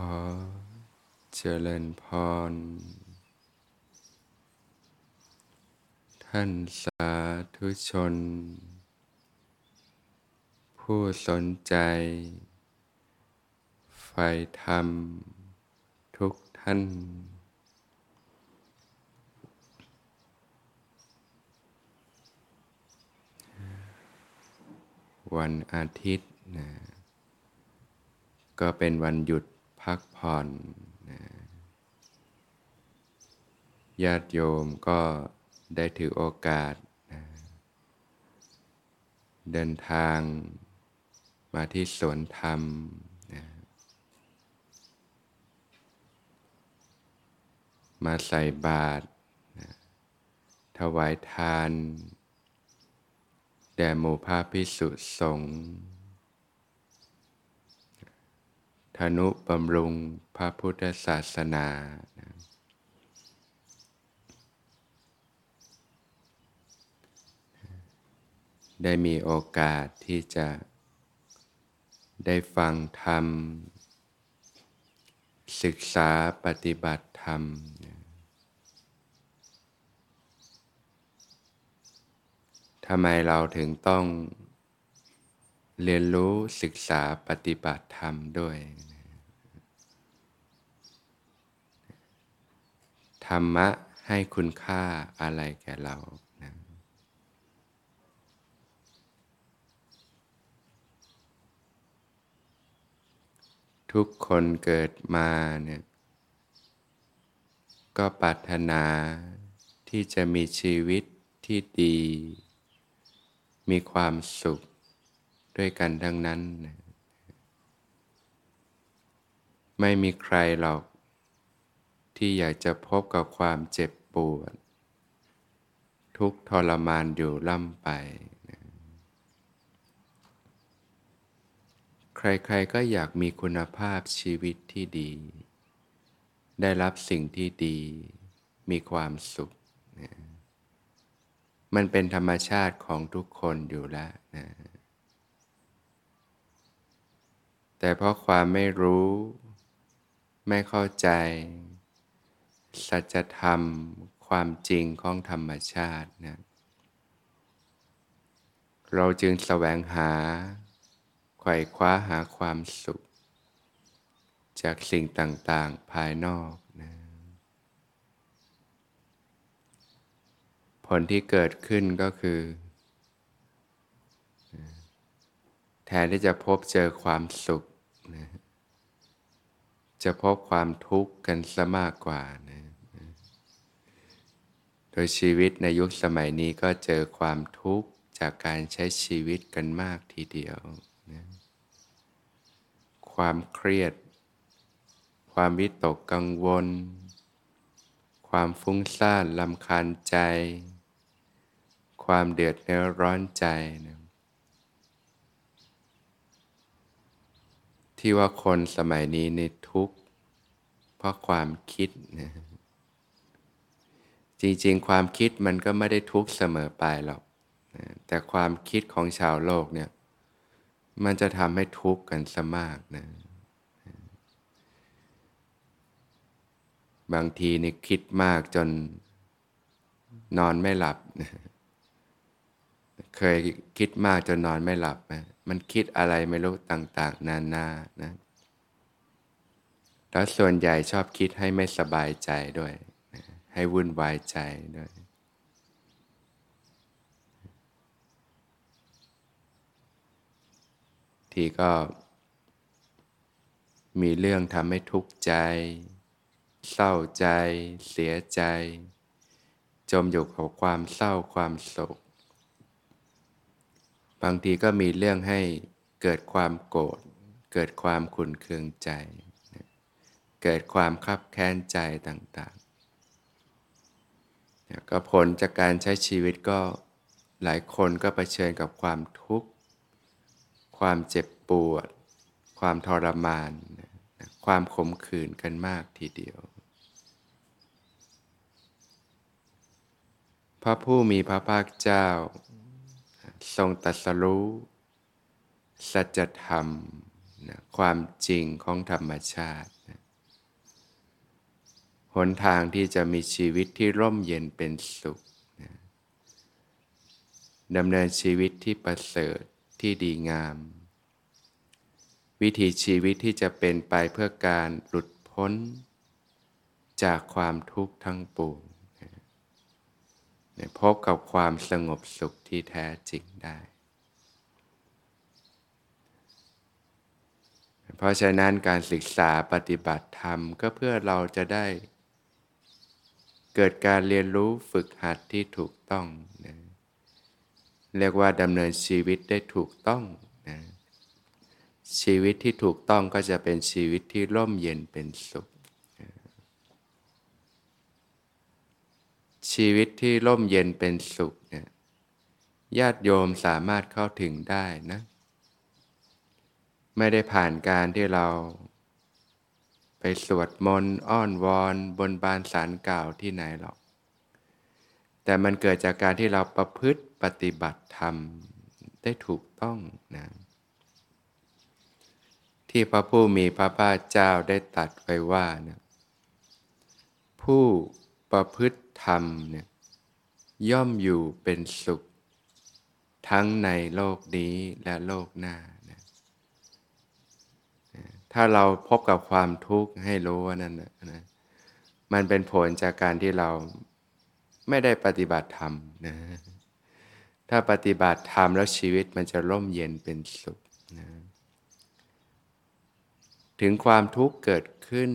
ขอเจริญพร ท่านสาธุชน ผู้สนใจใฝ่ธรรมทุกท่าน วันอาทิตย์นะก็เป็นวันหยุด พักผ่อนนะญาติโยมก็ได้ถือโอกาสนะเดินทางมาที่สวนธรรมนะมาใส่บาตรนะถวายทาน แด่หมู่พระพิสุสงฆ์ ธนุบำรุงพระพุทธศาสนานะได้มีโอกาสที่จะได้ฟังธรรม ศึกษาปฏิบัติธรรม ทำไมเราถึงต้อง เรียนรู้ศึกษาปฏิบัติธรรมด้วย ธรรมะให้คุณค่าอะไรแก่เรานะทุกคนเกิดมาเนี่ยก็ปรารถนาที่จะมีชีวิตที่ดี มีความสุข ด้วยกันทั้งนั้น ไม่มีใครหรอก ที่อยากจะพบกับความเจ็บปวด ทุกทรมานอยู่ล่ำไปนะใครๆก็อยากมีคุณภาพชีวิตที่ดี ได้รับสิ่งที่ดี มีความสุขนะมันเป็นธรรมชาติของทุกคนอยู่แล้วนะ แต่เพราะความไม่รู้ ไม่เข้าใจ สัจธรรมความจริงของธรรมชาตินะเราจึงแสวงหา ไขว่คว้าหาความสุข จากสิ่งต่างๆภายนอกนะผลที่เกิดขึ้นก็คือ แทนที่จะพบเจอความสุข จะพบความทุกข์กันซะมากกว่านะโดยชีวิตในยุคสมัยนี้ก็เจอความทุกข์จากการใช้ชีวิตกันมากทีเดียวนะความเครียด ความวิตกกังวล ความฟุ้งซ่านลำคาญใจ ความเดือดเนื้อร้อนใจนะ ที่ว่าคนสมัยนี้ในทุกข์ เพราะความคิดนะจริงๆ ความคิดมันก็ไม่ได้ทุกข์เสมอไปหรอกนะแต่ความคิดของชาวโลกเนี่ย มันจะทำให้ทุกข์กันซะมากนะ บางทีนี่คิดมากจนนอนไม่หลับนะเคยคิดมากจนนอนไม่หลับไหม มันคิดอะไรไม่รู้ต่างๆ นานานะแล้วส่วนใหญ่ชอบคิดให้ไม่สบายใจด้วย ให้วุ่นวายใจด้วย ทีก็ มีเรื่องทำให้ทุกข์ใจ เศร้าใจ เสียใจ จมอยู่กับความเศร้าความโศก บางทีก็มีเรื่องให้เกิดความโกรธ เกิดความขุนเคืองใจ เกิดความคับแค้นใจต่างๆ ก็ผลจากการใช้ชีวิตก็หลายคนก็เผชิญกับความทุกข์ ความเจ็บปวด ความทรมาน ความขมขื่นกันมากทีเดียวพระผู้มีพระภาคเจ้า ทรงตัสรู้ สัจธรรมนะความจริงของธรรมชาติหนทางที่จะมีชีวิตที่ร่มเย็นเป็นสุขนะดำเนินชีวิตที่ประเสริฐที่ดีงาม วิถีชีวิตที่จะเป็นไปเพื่อการหลุดพ้น จากความทุกข์ทั้งปวง พบกับความสงบสุขที่แท้จริงได้ เพราะฉะนั้นการศึกษาปฏิบัติธรรมก็เพื่อเราจะได้ เกิดการเรียนรู้ฝึกหัดที่ถูกต้องนะเรียกว่าดำเนินชีวิตได้ถูกต้องนะชีวิตที่ถูกต้องก็จะเป็นชีวิตที่ร่มเย็นเป็นสุข ชีวิตที่ร่มเย็นเป็นสุขเนี่ยญาติโยมสามารถเข้าถึงได้นะ ไม่ได้ผ่านการที่เรา ไปสวดมนต์อ้อนวอน บนบานสารกล่าวที่ไหนหรอก แต่มันเกิดจากการที่เราประพฤติปฏิบัติธรรมได้ถูกต้องนะที่พระผู้มีพระภาคเจ้าได้ตัดไว้ว่านะผู้ประพฤติ ธรรมเนี่ยย่อมอยู่เป็นสุข ทั้งในโลกนี้และโลกหน้านะถ้าเราพบกับความทุกข์ให้รู้ว่านั่นนะนะมันเป็นผลจากการที่เราไม่ได้ปฏิบัติธรรมนะถ้าปฏิบัติธรรมแล้วชีวิตมันจะร่มเย็นเป็นสุขนะถึงความทุกข์เกิดขึ้น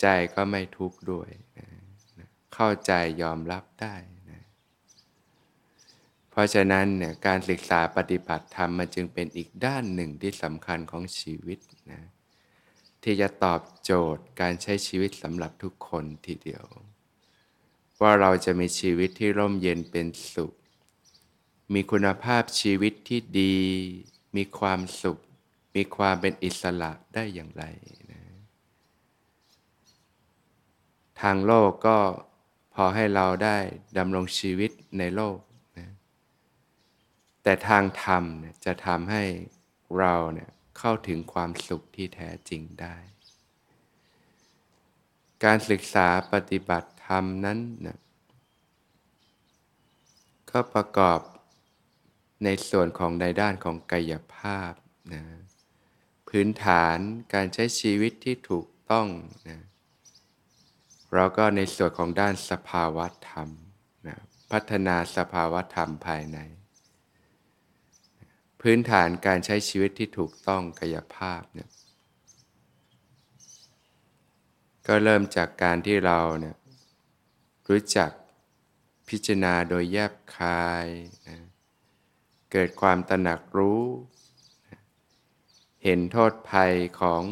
ใจก็ไม่ทุกข์ด้วย เข้าใจยอมรับได้นะเพราะฉะนั้นเนี่ยการศึกษาปฏิบัติธรรมมันจึงเป็นอีกด้านหนึ่งที่สำคัญของชีวิตนะที่จะตอบโจทย์การใช้ชีวิตสำหรับทุกคนทีเดียว ว่าเราจะมีชีวิตที่ร่มเย็นเป็นสุข มีคุณภาพชีวิตที่ดี มีความสุข มีความเป็นอิสระได้อย่างไรนะทางโลกก็ พอให้เราได้ดำรงชีวิตในโลกนะแต่ทางธรรมเนี่ยจะทำให้เราเนี่ยเข้าถึงความสุขที่แท้จริงได้ การศึกษาปฏิบัติธรรมนั้นนะก็ประกอบในส่วนของในด้านของกายภาพนะพื้นฐานการใช้ชีวิตที่ถูกต้องนะ เราก็ในส่วนของด้านสภาวะธรรมนะพัฒนาสภาวะธรรมภายใน พื้นฐานการใช้ชีวิตที่ถูกต้องกายภาพเนี่ยก็เริ่มจากการที่เราเนี่ยรู้จักพิจารณาโดยแยบคายนะเกิดความตระหนักรู้นะเห็นโทษภัยของ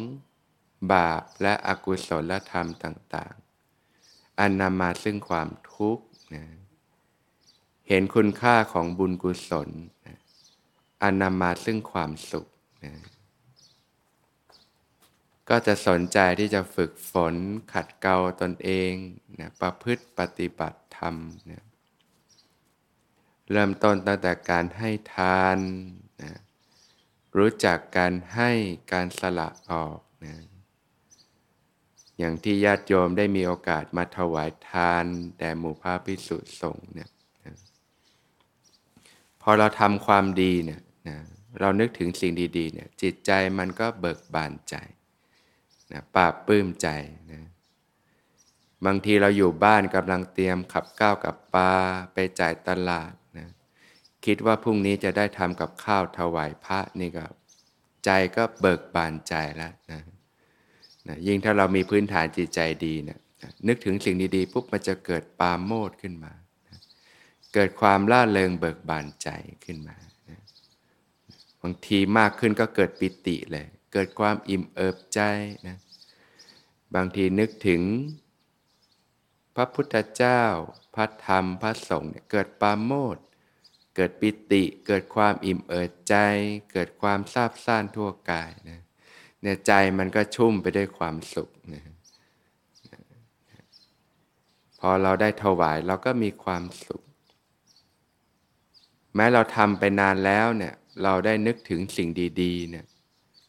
บาปและอกุศลธรรมต่าง อันนำมาซึ่งความทุกข์นะเห็นคุณค่าของบุญกุศลนะอันนำมาซึ่งความสุขนะก็จะสนใจที่จะฝึกฝนขัดเกลาตนเองนะประพฤติปฏิบัติธรรมนะเริ่มต้นตั้งแต่การให้ทานนะรู้จักการให้การสละออกนะ อย่างที่ญาติโยมได้มีโอกาสมาถวายทานแด่หมู่พระพิสุสงฆ์เนี่ยพอเราทำความดีเนี่ยนะเรานึกถึงสิ่งดีๆเนี่ยจิตใจมันก็เบิกบานใจนะปราบปื้มใจนะบางทีเราอยู่บ้านกำลังเตรียมขับก้าวกับปลาไปจ่ายตลาดนะคิดว่าพรุ่งนี้จะได้ทำกับข้าวถวายพระนี่ก็ใจก็เบิกบานใจแล้วนะ นะยิ่งถ้าเรามีพื้นฐานจิตใจดีเนะนะนึกถึงสิ่งดีๆปุ๊บมันจะเกิดปาโมดขึ้นมานะเกิดความล่าเริงเบิกบานใจขึ้นมานะบางทีมากขึ้นก็เกิดปิติเลย เกิดความอิ่มเอิบใจนะบางทีนึกถึง พระพุทธเจ้า พระธรรมพระสงฆ์เนี่ยเกิดปาโมดเกิดปิติ เกิดความอิ่มเอิบใจ เกิดความซาบซ่านทั่วกายนะ เนี่ยใจมันก็ชุ่มไปด้วยความสุขนะพอเราได้ถวายเราก็มีความสุข แม้เราทำไปนานแล้วเนี่ยเราได้นึกถึงสิ่งดีๆเนี่ย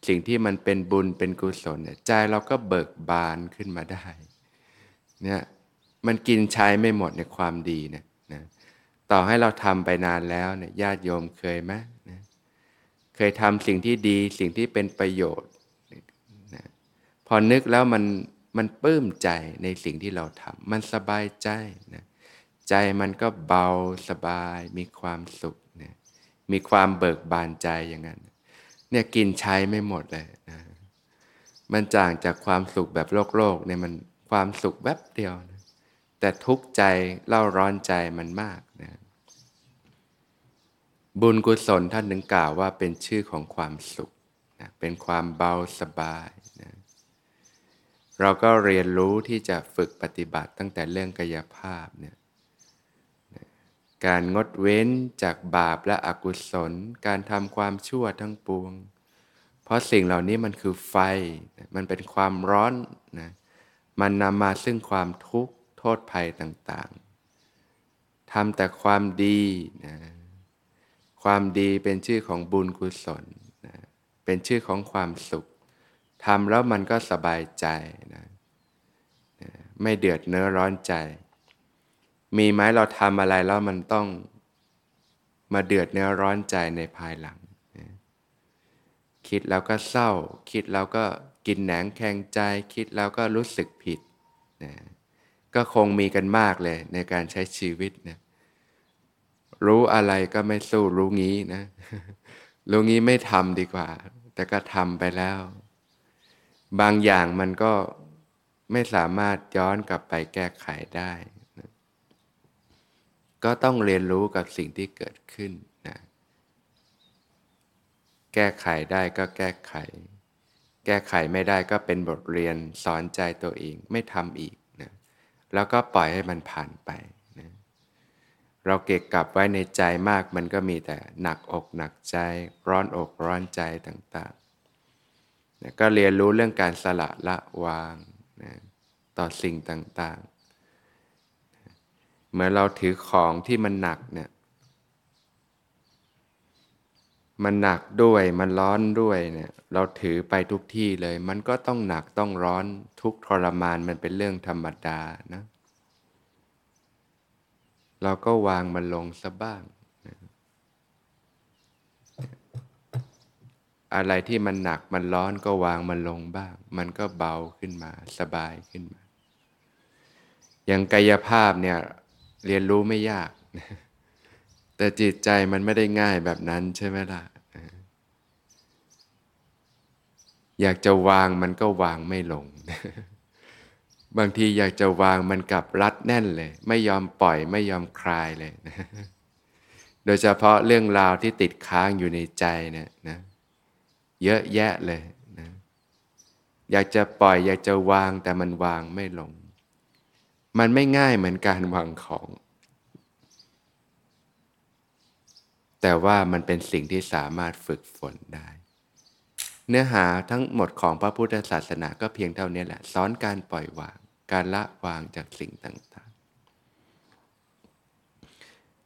สิ่งที่มันเป็นบุญเป็นกุศลเนี่ยใจเราก็เบิกบานขึ้นมาได้เนี่ยมันกินใช้ไม่หมดในความดีเนี่ยนะต่อให้เราทำไปนานแล้วเนี่ยญาติโยมเคยไหมนะเคยทำสิ่งที่ดีสิ่งที่เป็นประโยชน์ พอนึกแล้วมันมันปลื้มใจในสิ่งที่เราทำมันสบายใจนะใจมันก็เบาสบายมีความสุขนะมีความเบิกบานใจอย่างนั้น เนี่ยกินใช้ไม่หมดเลยนะมันจางจากความสุขแบบโลกโลกเนี่ยมันความสุขแวบเดียวนะแต่ทุกข์ใจเล่าร้อนใจมันมากนะบุญกุศลท่านถึงกล่าวว่าเป็นชื่อของความสุขนะเป็นความเบาสบาย เราก็เรียนรู้ที่จะฝึกปฏิบัติตั้งแต่เรื่องกายภาพเนี่ยการงดเว้นจากบาปและอกุศล การทำความชั่วทั้งปวง เพราะสิ่งเหล่านี้มันคือไฟ มันเป็นความร้อนนะมันนำมาซึ่งความทุกข์โทษภัยต่างๆทำแต่ความดีนะความดีเป็นชื่อของบุญกุศลนะเป็นชื่อของความสุข ทำแล้วมันก็สบายใจนะไม่เดือดเนื้อร้อนใจ มีไหมเราทำอะไรแล้วมันต้องมาเดือดเนื้อร้อนใจในภายหลังนะคิดแล้วก็เศร้า คิดแล้วก็กินแหนงแข็งใจ คิดแล้วก็รู้สึกผิดนะก็คงมีกันมากเลยในการใช้ชีวิตนะรู้อะไรก็ไม่สู้รู้งี้นะ รู้งี้ไม่ทำดีกว่า แต่ก็ทำไปแล้ว บางอย่างมันก็ไม่สามารถย้อนกลับไปแก้ไขได้นะก็ต้องเรียนรู้กับสิ่งที่เกิดขึ้นนะแก้ไขได้ก็แก้ไข แก้ไขไม่ได้ก็เป็นบทเรียนสอนใจตัวเองไม่ทำอีกนะแล้วก็ปล่อยให้มันผ่านไปเราเก็บกลับไว้ในใจมากมันก็มีแต่หนักอกหนักใจ ร้อนอกร้อนใจต่าง ๆก็เรียนรู้เรื่องการสละละวางนะต่อสิ่งต่างๆ เหมื่อเราถือของที่มันหนักเนี่ย มันหนักด้วยมันร้อนด้วยเนี่ย เราถือไปทุกที่เลย มันก็ต้องหนักต้องร้อนทุกทรมานมันเป็นเรื่องธรรมดานะ เราก็วางมันลงซะบ้าง อะไรที่มันหนักมันร้อนก็วางมันลงบ้าง มันก็เบาขึ้นมาสบายขึ้นมา อย่างกายภาพเนี่ยเรียนรู้ไม่ยาก แต่จิตใจมันไม่ได้ง่ายแบบนั้นใช่ไหมล่ะ อยากจะวางมันก็วางไม่ลง บางทีอยากจะวางมันกลับรัดแน่นเลย ไม่ยอมปล่อยไม่ยอมคลายเลย โดยเฉพาะเรื่องราวที่ติดค้างอยู่ในใจเนี่ยนะ เยอะแยะเลยนะอยากจะปล่อยอยากจะวางแต่มันวางไม่ลง มันไม่ง่ายเหมือนการวางของ แต่ว่ามันเป็นสิ่งที่สามารถฝึกฝนได้ เนื้อหาทั้งหมดของพระพุทธศาสนาก็เพียงเท่านี้แหละสอนการปล่อยวาง การละวางจากสิ่งต่างๆ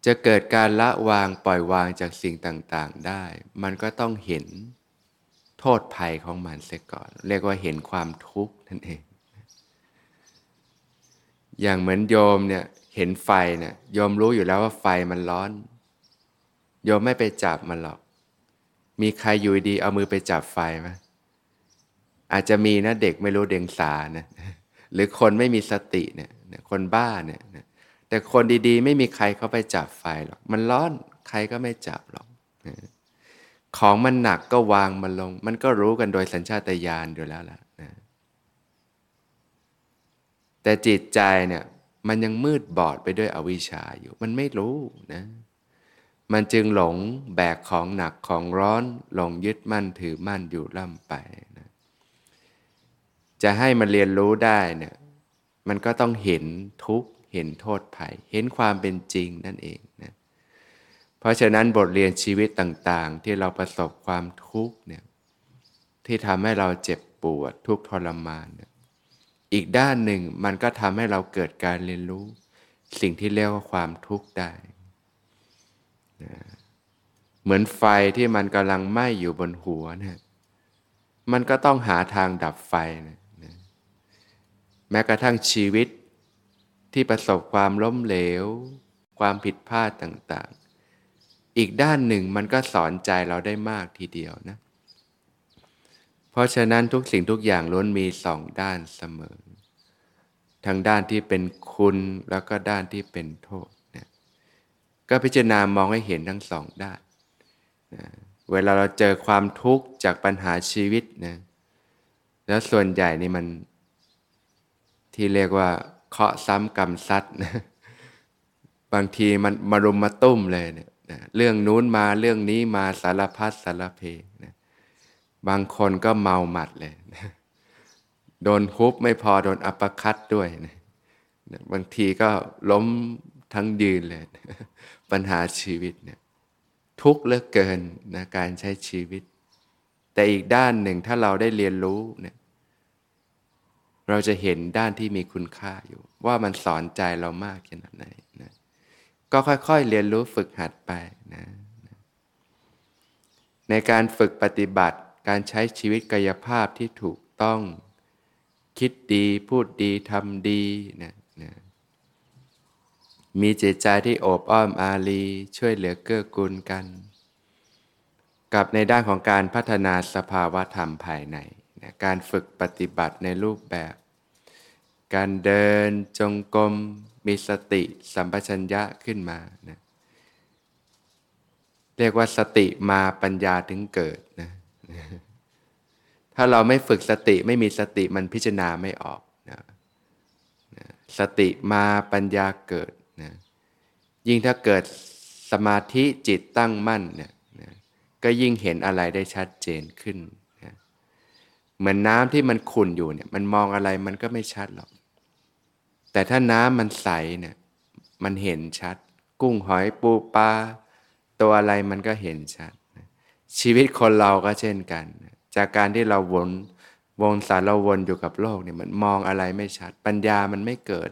จะเกิดการละวางปล่อยวางจากสิ่งต่างๆได้ มันก็ต้องเห็น โทษภัยของมันเสียก่อน เรียกว่าเห็นความทุกข์นั่นเอง อย่างเหมือนโยมเนี่ยเห็นไฟเนี่ยโยมรู้อยู่แล้วว่าไฟมันร้อน โยมไม่ไปจับมันหรอก มีใครอยู่ดีเอามือไปจับไฟไหมอาจจะมีนะเด็กไม่รู้เดียงสานะหรือคนไม่มีสติเนี่ยคนบ้าเนี่ยแต่คนดีๆ ไม่มีใครเข้าไปจับไฟหรอก มันร้อนใครก็ไม่จับหรอก ของมันหนักก็วางมันลง มันก็รู้กันโดยสัญชาตญาณอยู่แล้วล่ะนะแต่จิตใจเนี่ยมันยังมืดบอดไปด้วยอวิชชาอยู่ มันไม่รู้นะ มันจึงหลงแบกของหนักของร้อนหลงยึดมั่นถือมั่นอยู่ล่ำไปจะให้มันเรียนรู้ได้เนี่ยมันก็ต้องเห็นทุกเห็นโทษภัย เห็นความเป็นจริงนั่นเองนะ เพราะฉะนั้นบทเรียนชีวิตต่างๆ ที่เราประสบความทุกข์เนี่ยที่ทำให้เราเจ็บปวดทุกทรมานเนี่ยอีกด้านหนึ่งมันก็ทำให้เราเกิดการเรียนรู้ สิ่งที่เรียกว่าความทุกข์ได้นะเหมือนไฟที่มันกำลังไหม้อยู่บนหัวเนี่ยมันก็ต้องหาทางดับไฟนะแม้กระทั่งชีวิตที่ประสบความล้มเหลว ความผิดพลาดต่างๆ อีกด้านหนึ่งมันก็สอนใจเราได้มากทีเดียวนะ เพราะฉะนั้นทุกสิ่งทุกอย่างล้วนมีสองด้านเสมอ ทั้งด้านที่เป็นคุณแล้วก็ด้านที่เป็นโทษนะก็พิจารณามองให้เห็นทั้งสองด้านนะเวลาเราเจอความทุกข์จากปัญหาชีวิตนะแล้วส่วนใหญ่นี่มันที่เรียกว่าเคาะซ้ำกรรมซัดนะบางทีมันมารุมมาตุ้มเลยเนี่ย นะเรื่องนู้นมาเรื่องนี้มาสารพัดสารเพนะบางคนก็เมาหมัดเลยนะโดนฮุบไม่พอโดนอัปคัดด้วยนะบางทีก็ล้มทั้งยืนเลยนะปัญหาชีวิตเนี่ยทุกข์เหลือเกินนะการใช้ชีวิต แต่อีกด้านหนึ่งถ้าเราได้เรียนรู้เนี่ยเราจะเห็นด้านที่มีคุณค่าอยู่ ว่ามันสอนใจเรามากขนาดไหน ก็ค่อยๆ เรียนรู้ฝึกหัดไปนะในการฝึกปฏิบัติการใช้ชีวิตกายภาพที่ถูกต้อง คิดดีพูดดีทำดีนะนะมีจิตใจที่โอบอ้อมอารีช่วยเหลือเกื้อกูลกัน กับในด้านของการพัฒนาสภาวะธรรมภายในนะการฝึกปฏิบัติในรูปแบบ การเดินจงกรม มีสติสัมปชัญญะขึ้นมานะเรียกว่าสติมาปัญญาถึงเกิดนะถ้าเราไม่ฝึกสติไม่มีสติมันพิจารณาไม่ออกนะสติมาปัญญาเกิดนะยิ่งถ้าเกิดสมาธิจิตตั้งมั่นเนี่ยนะก็ยิ่งเห็นอะไรได้ชัดเจนขึ้นนะเหมือนน้ำที่มันขุ่นอยู่เนี่ยมันมองอะไรมันก็ไม่ชัดหรอก แต่ถ้าน้ำมันใสเนี่ยมันเห็นชัด กุ้งหอยปูปลาตัวอะไรมันก็เห็นชัด ชีวิตคนเราก็เช่นกัน จากการที่เราวนวงสารเราวนอยู่กับโลกเนี่ยมันมองอะไรไม่ชัด ปัญญามันไม่เกิด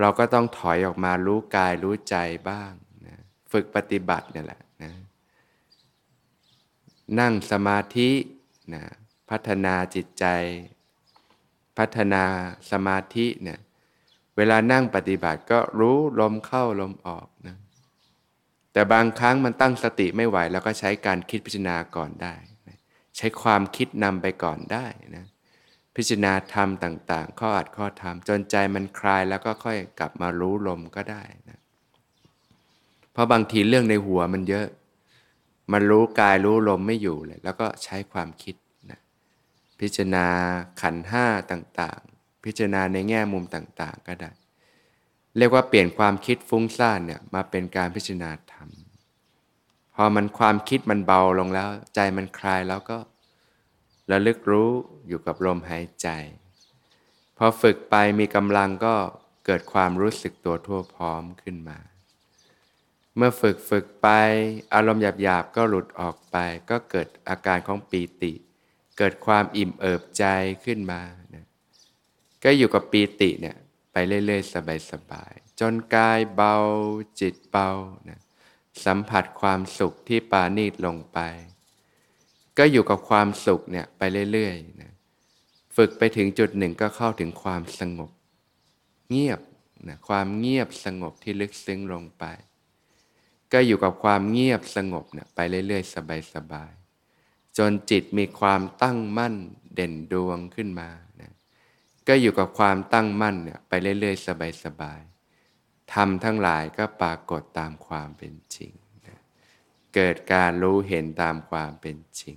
เราก็ต้องถอยออกมารู้กายรู้ใจบ้างนะฝึกปฏิบัติเนี่ยแหละนะนั่งสมาธินะพัฒนาจิตใจ พัฒนาสมาธิเนี่ยเวลานั่งปฏิบัติก็รู้ลมเข้าลมออกนะแต่บางครั้งมันตั้งสติไม่ไหว แล้วก็ใช้การคิดพิจารณาก่อนได้นะใช้ความคิดนำไปก่อนได้นะพิจารณาธรรมต่าง ๆ ข้ออัดข้อธรรมจนใจมันคลายแล้วก็ค่อยกลับมารู้ลมก็ได้นะเพราะบางทีเรื่องในหัวมันเยอะ มันรู้กายรู้ลมไม่อยู่เลย แล้วก็ใช้ความคิด พิจารณาขันห้าต่างๆ พิจารณาในแง่มุมต่างๆ ก็ได้ เรียกว่าเปลี่ยนความคิดฟุ้งซ่านเนี่ยมาเป็นการพิจารณาธรรม พอมันความคิดมันเบาลงแล้ว ใจมันคลายแล้วก็ระลึกรู้อยู่กับลมหายใจ พอฝึกไปมีกำลังก็เกิดความรู้สึกตัวทั่วพร้อมขึ้นมา เมื่อฝึกฝึกไป อารมณ์หยาบๆก็หลุดออกไป ก็เกิดอาการของปีติ เกิดความอิ่มเอิบใจขึ้นมานะก็อยู่กับปีติเนี่ยไปเรื่อยๆ สบายๆ จนกายเบาจิตเบานะสัมผัสความสุขที่ปานีตลงไป ก็อยู่กับความสุขเนี่ยไปเรื่อยๆนะฝึกไปถึงจุดหนึ่งก็เข้าถึงความสงบ เงียบนะความเงียบสงบที่ลึกซึ้งลงไป ก็อยู่กับความเงียบสงบเนี่ยไปเรื่อยๆ สบายๆ จนจิตมีความตั้งมั่นเด่นดวงขึ้นมานะก็อยู่กับความตั้งมั่นเนี่ยไปเรื่อยๆ สบายๆทำทั้งหลายก็ปรากฏตามความเป็นจริงนะเกิดการรู้เห็นตามความเป็นจริง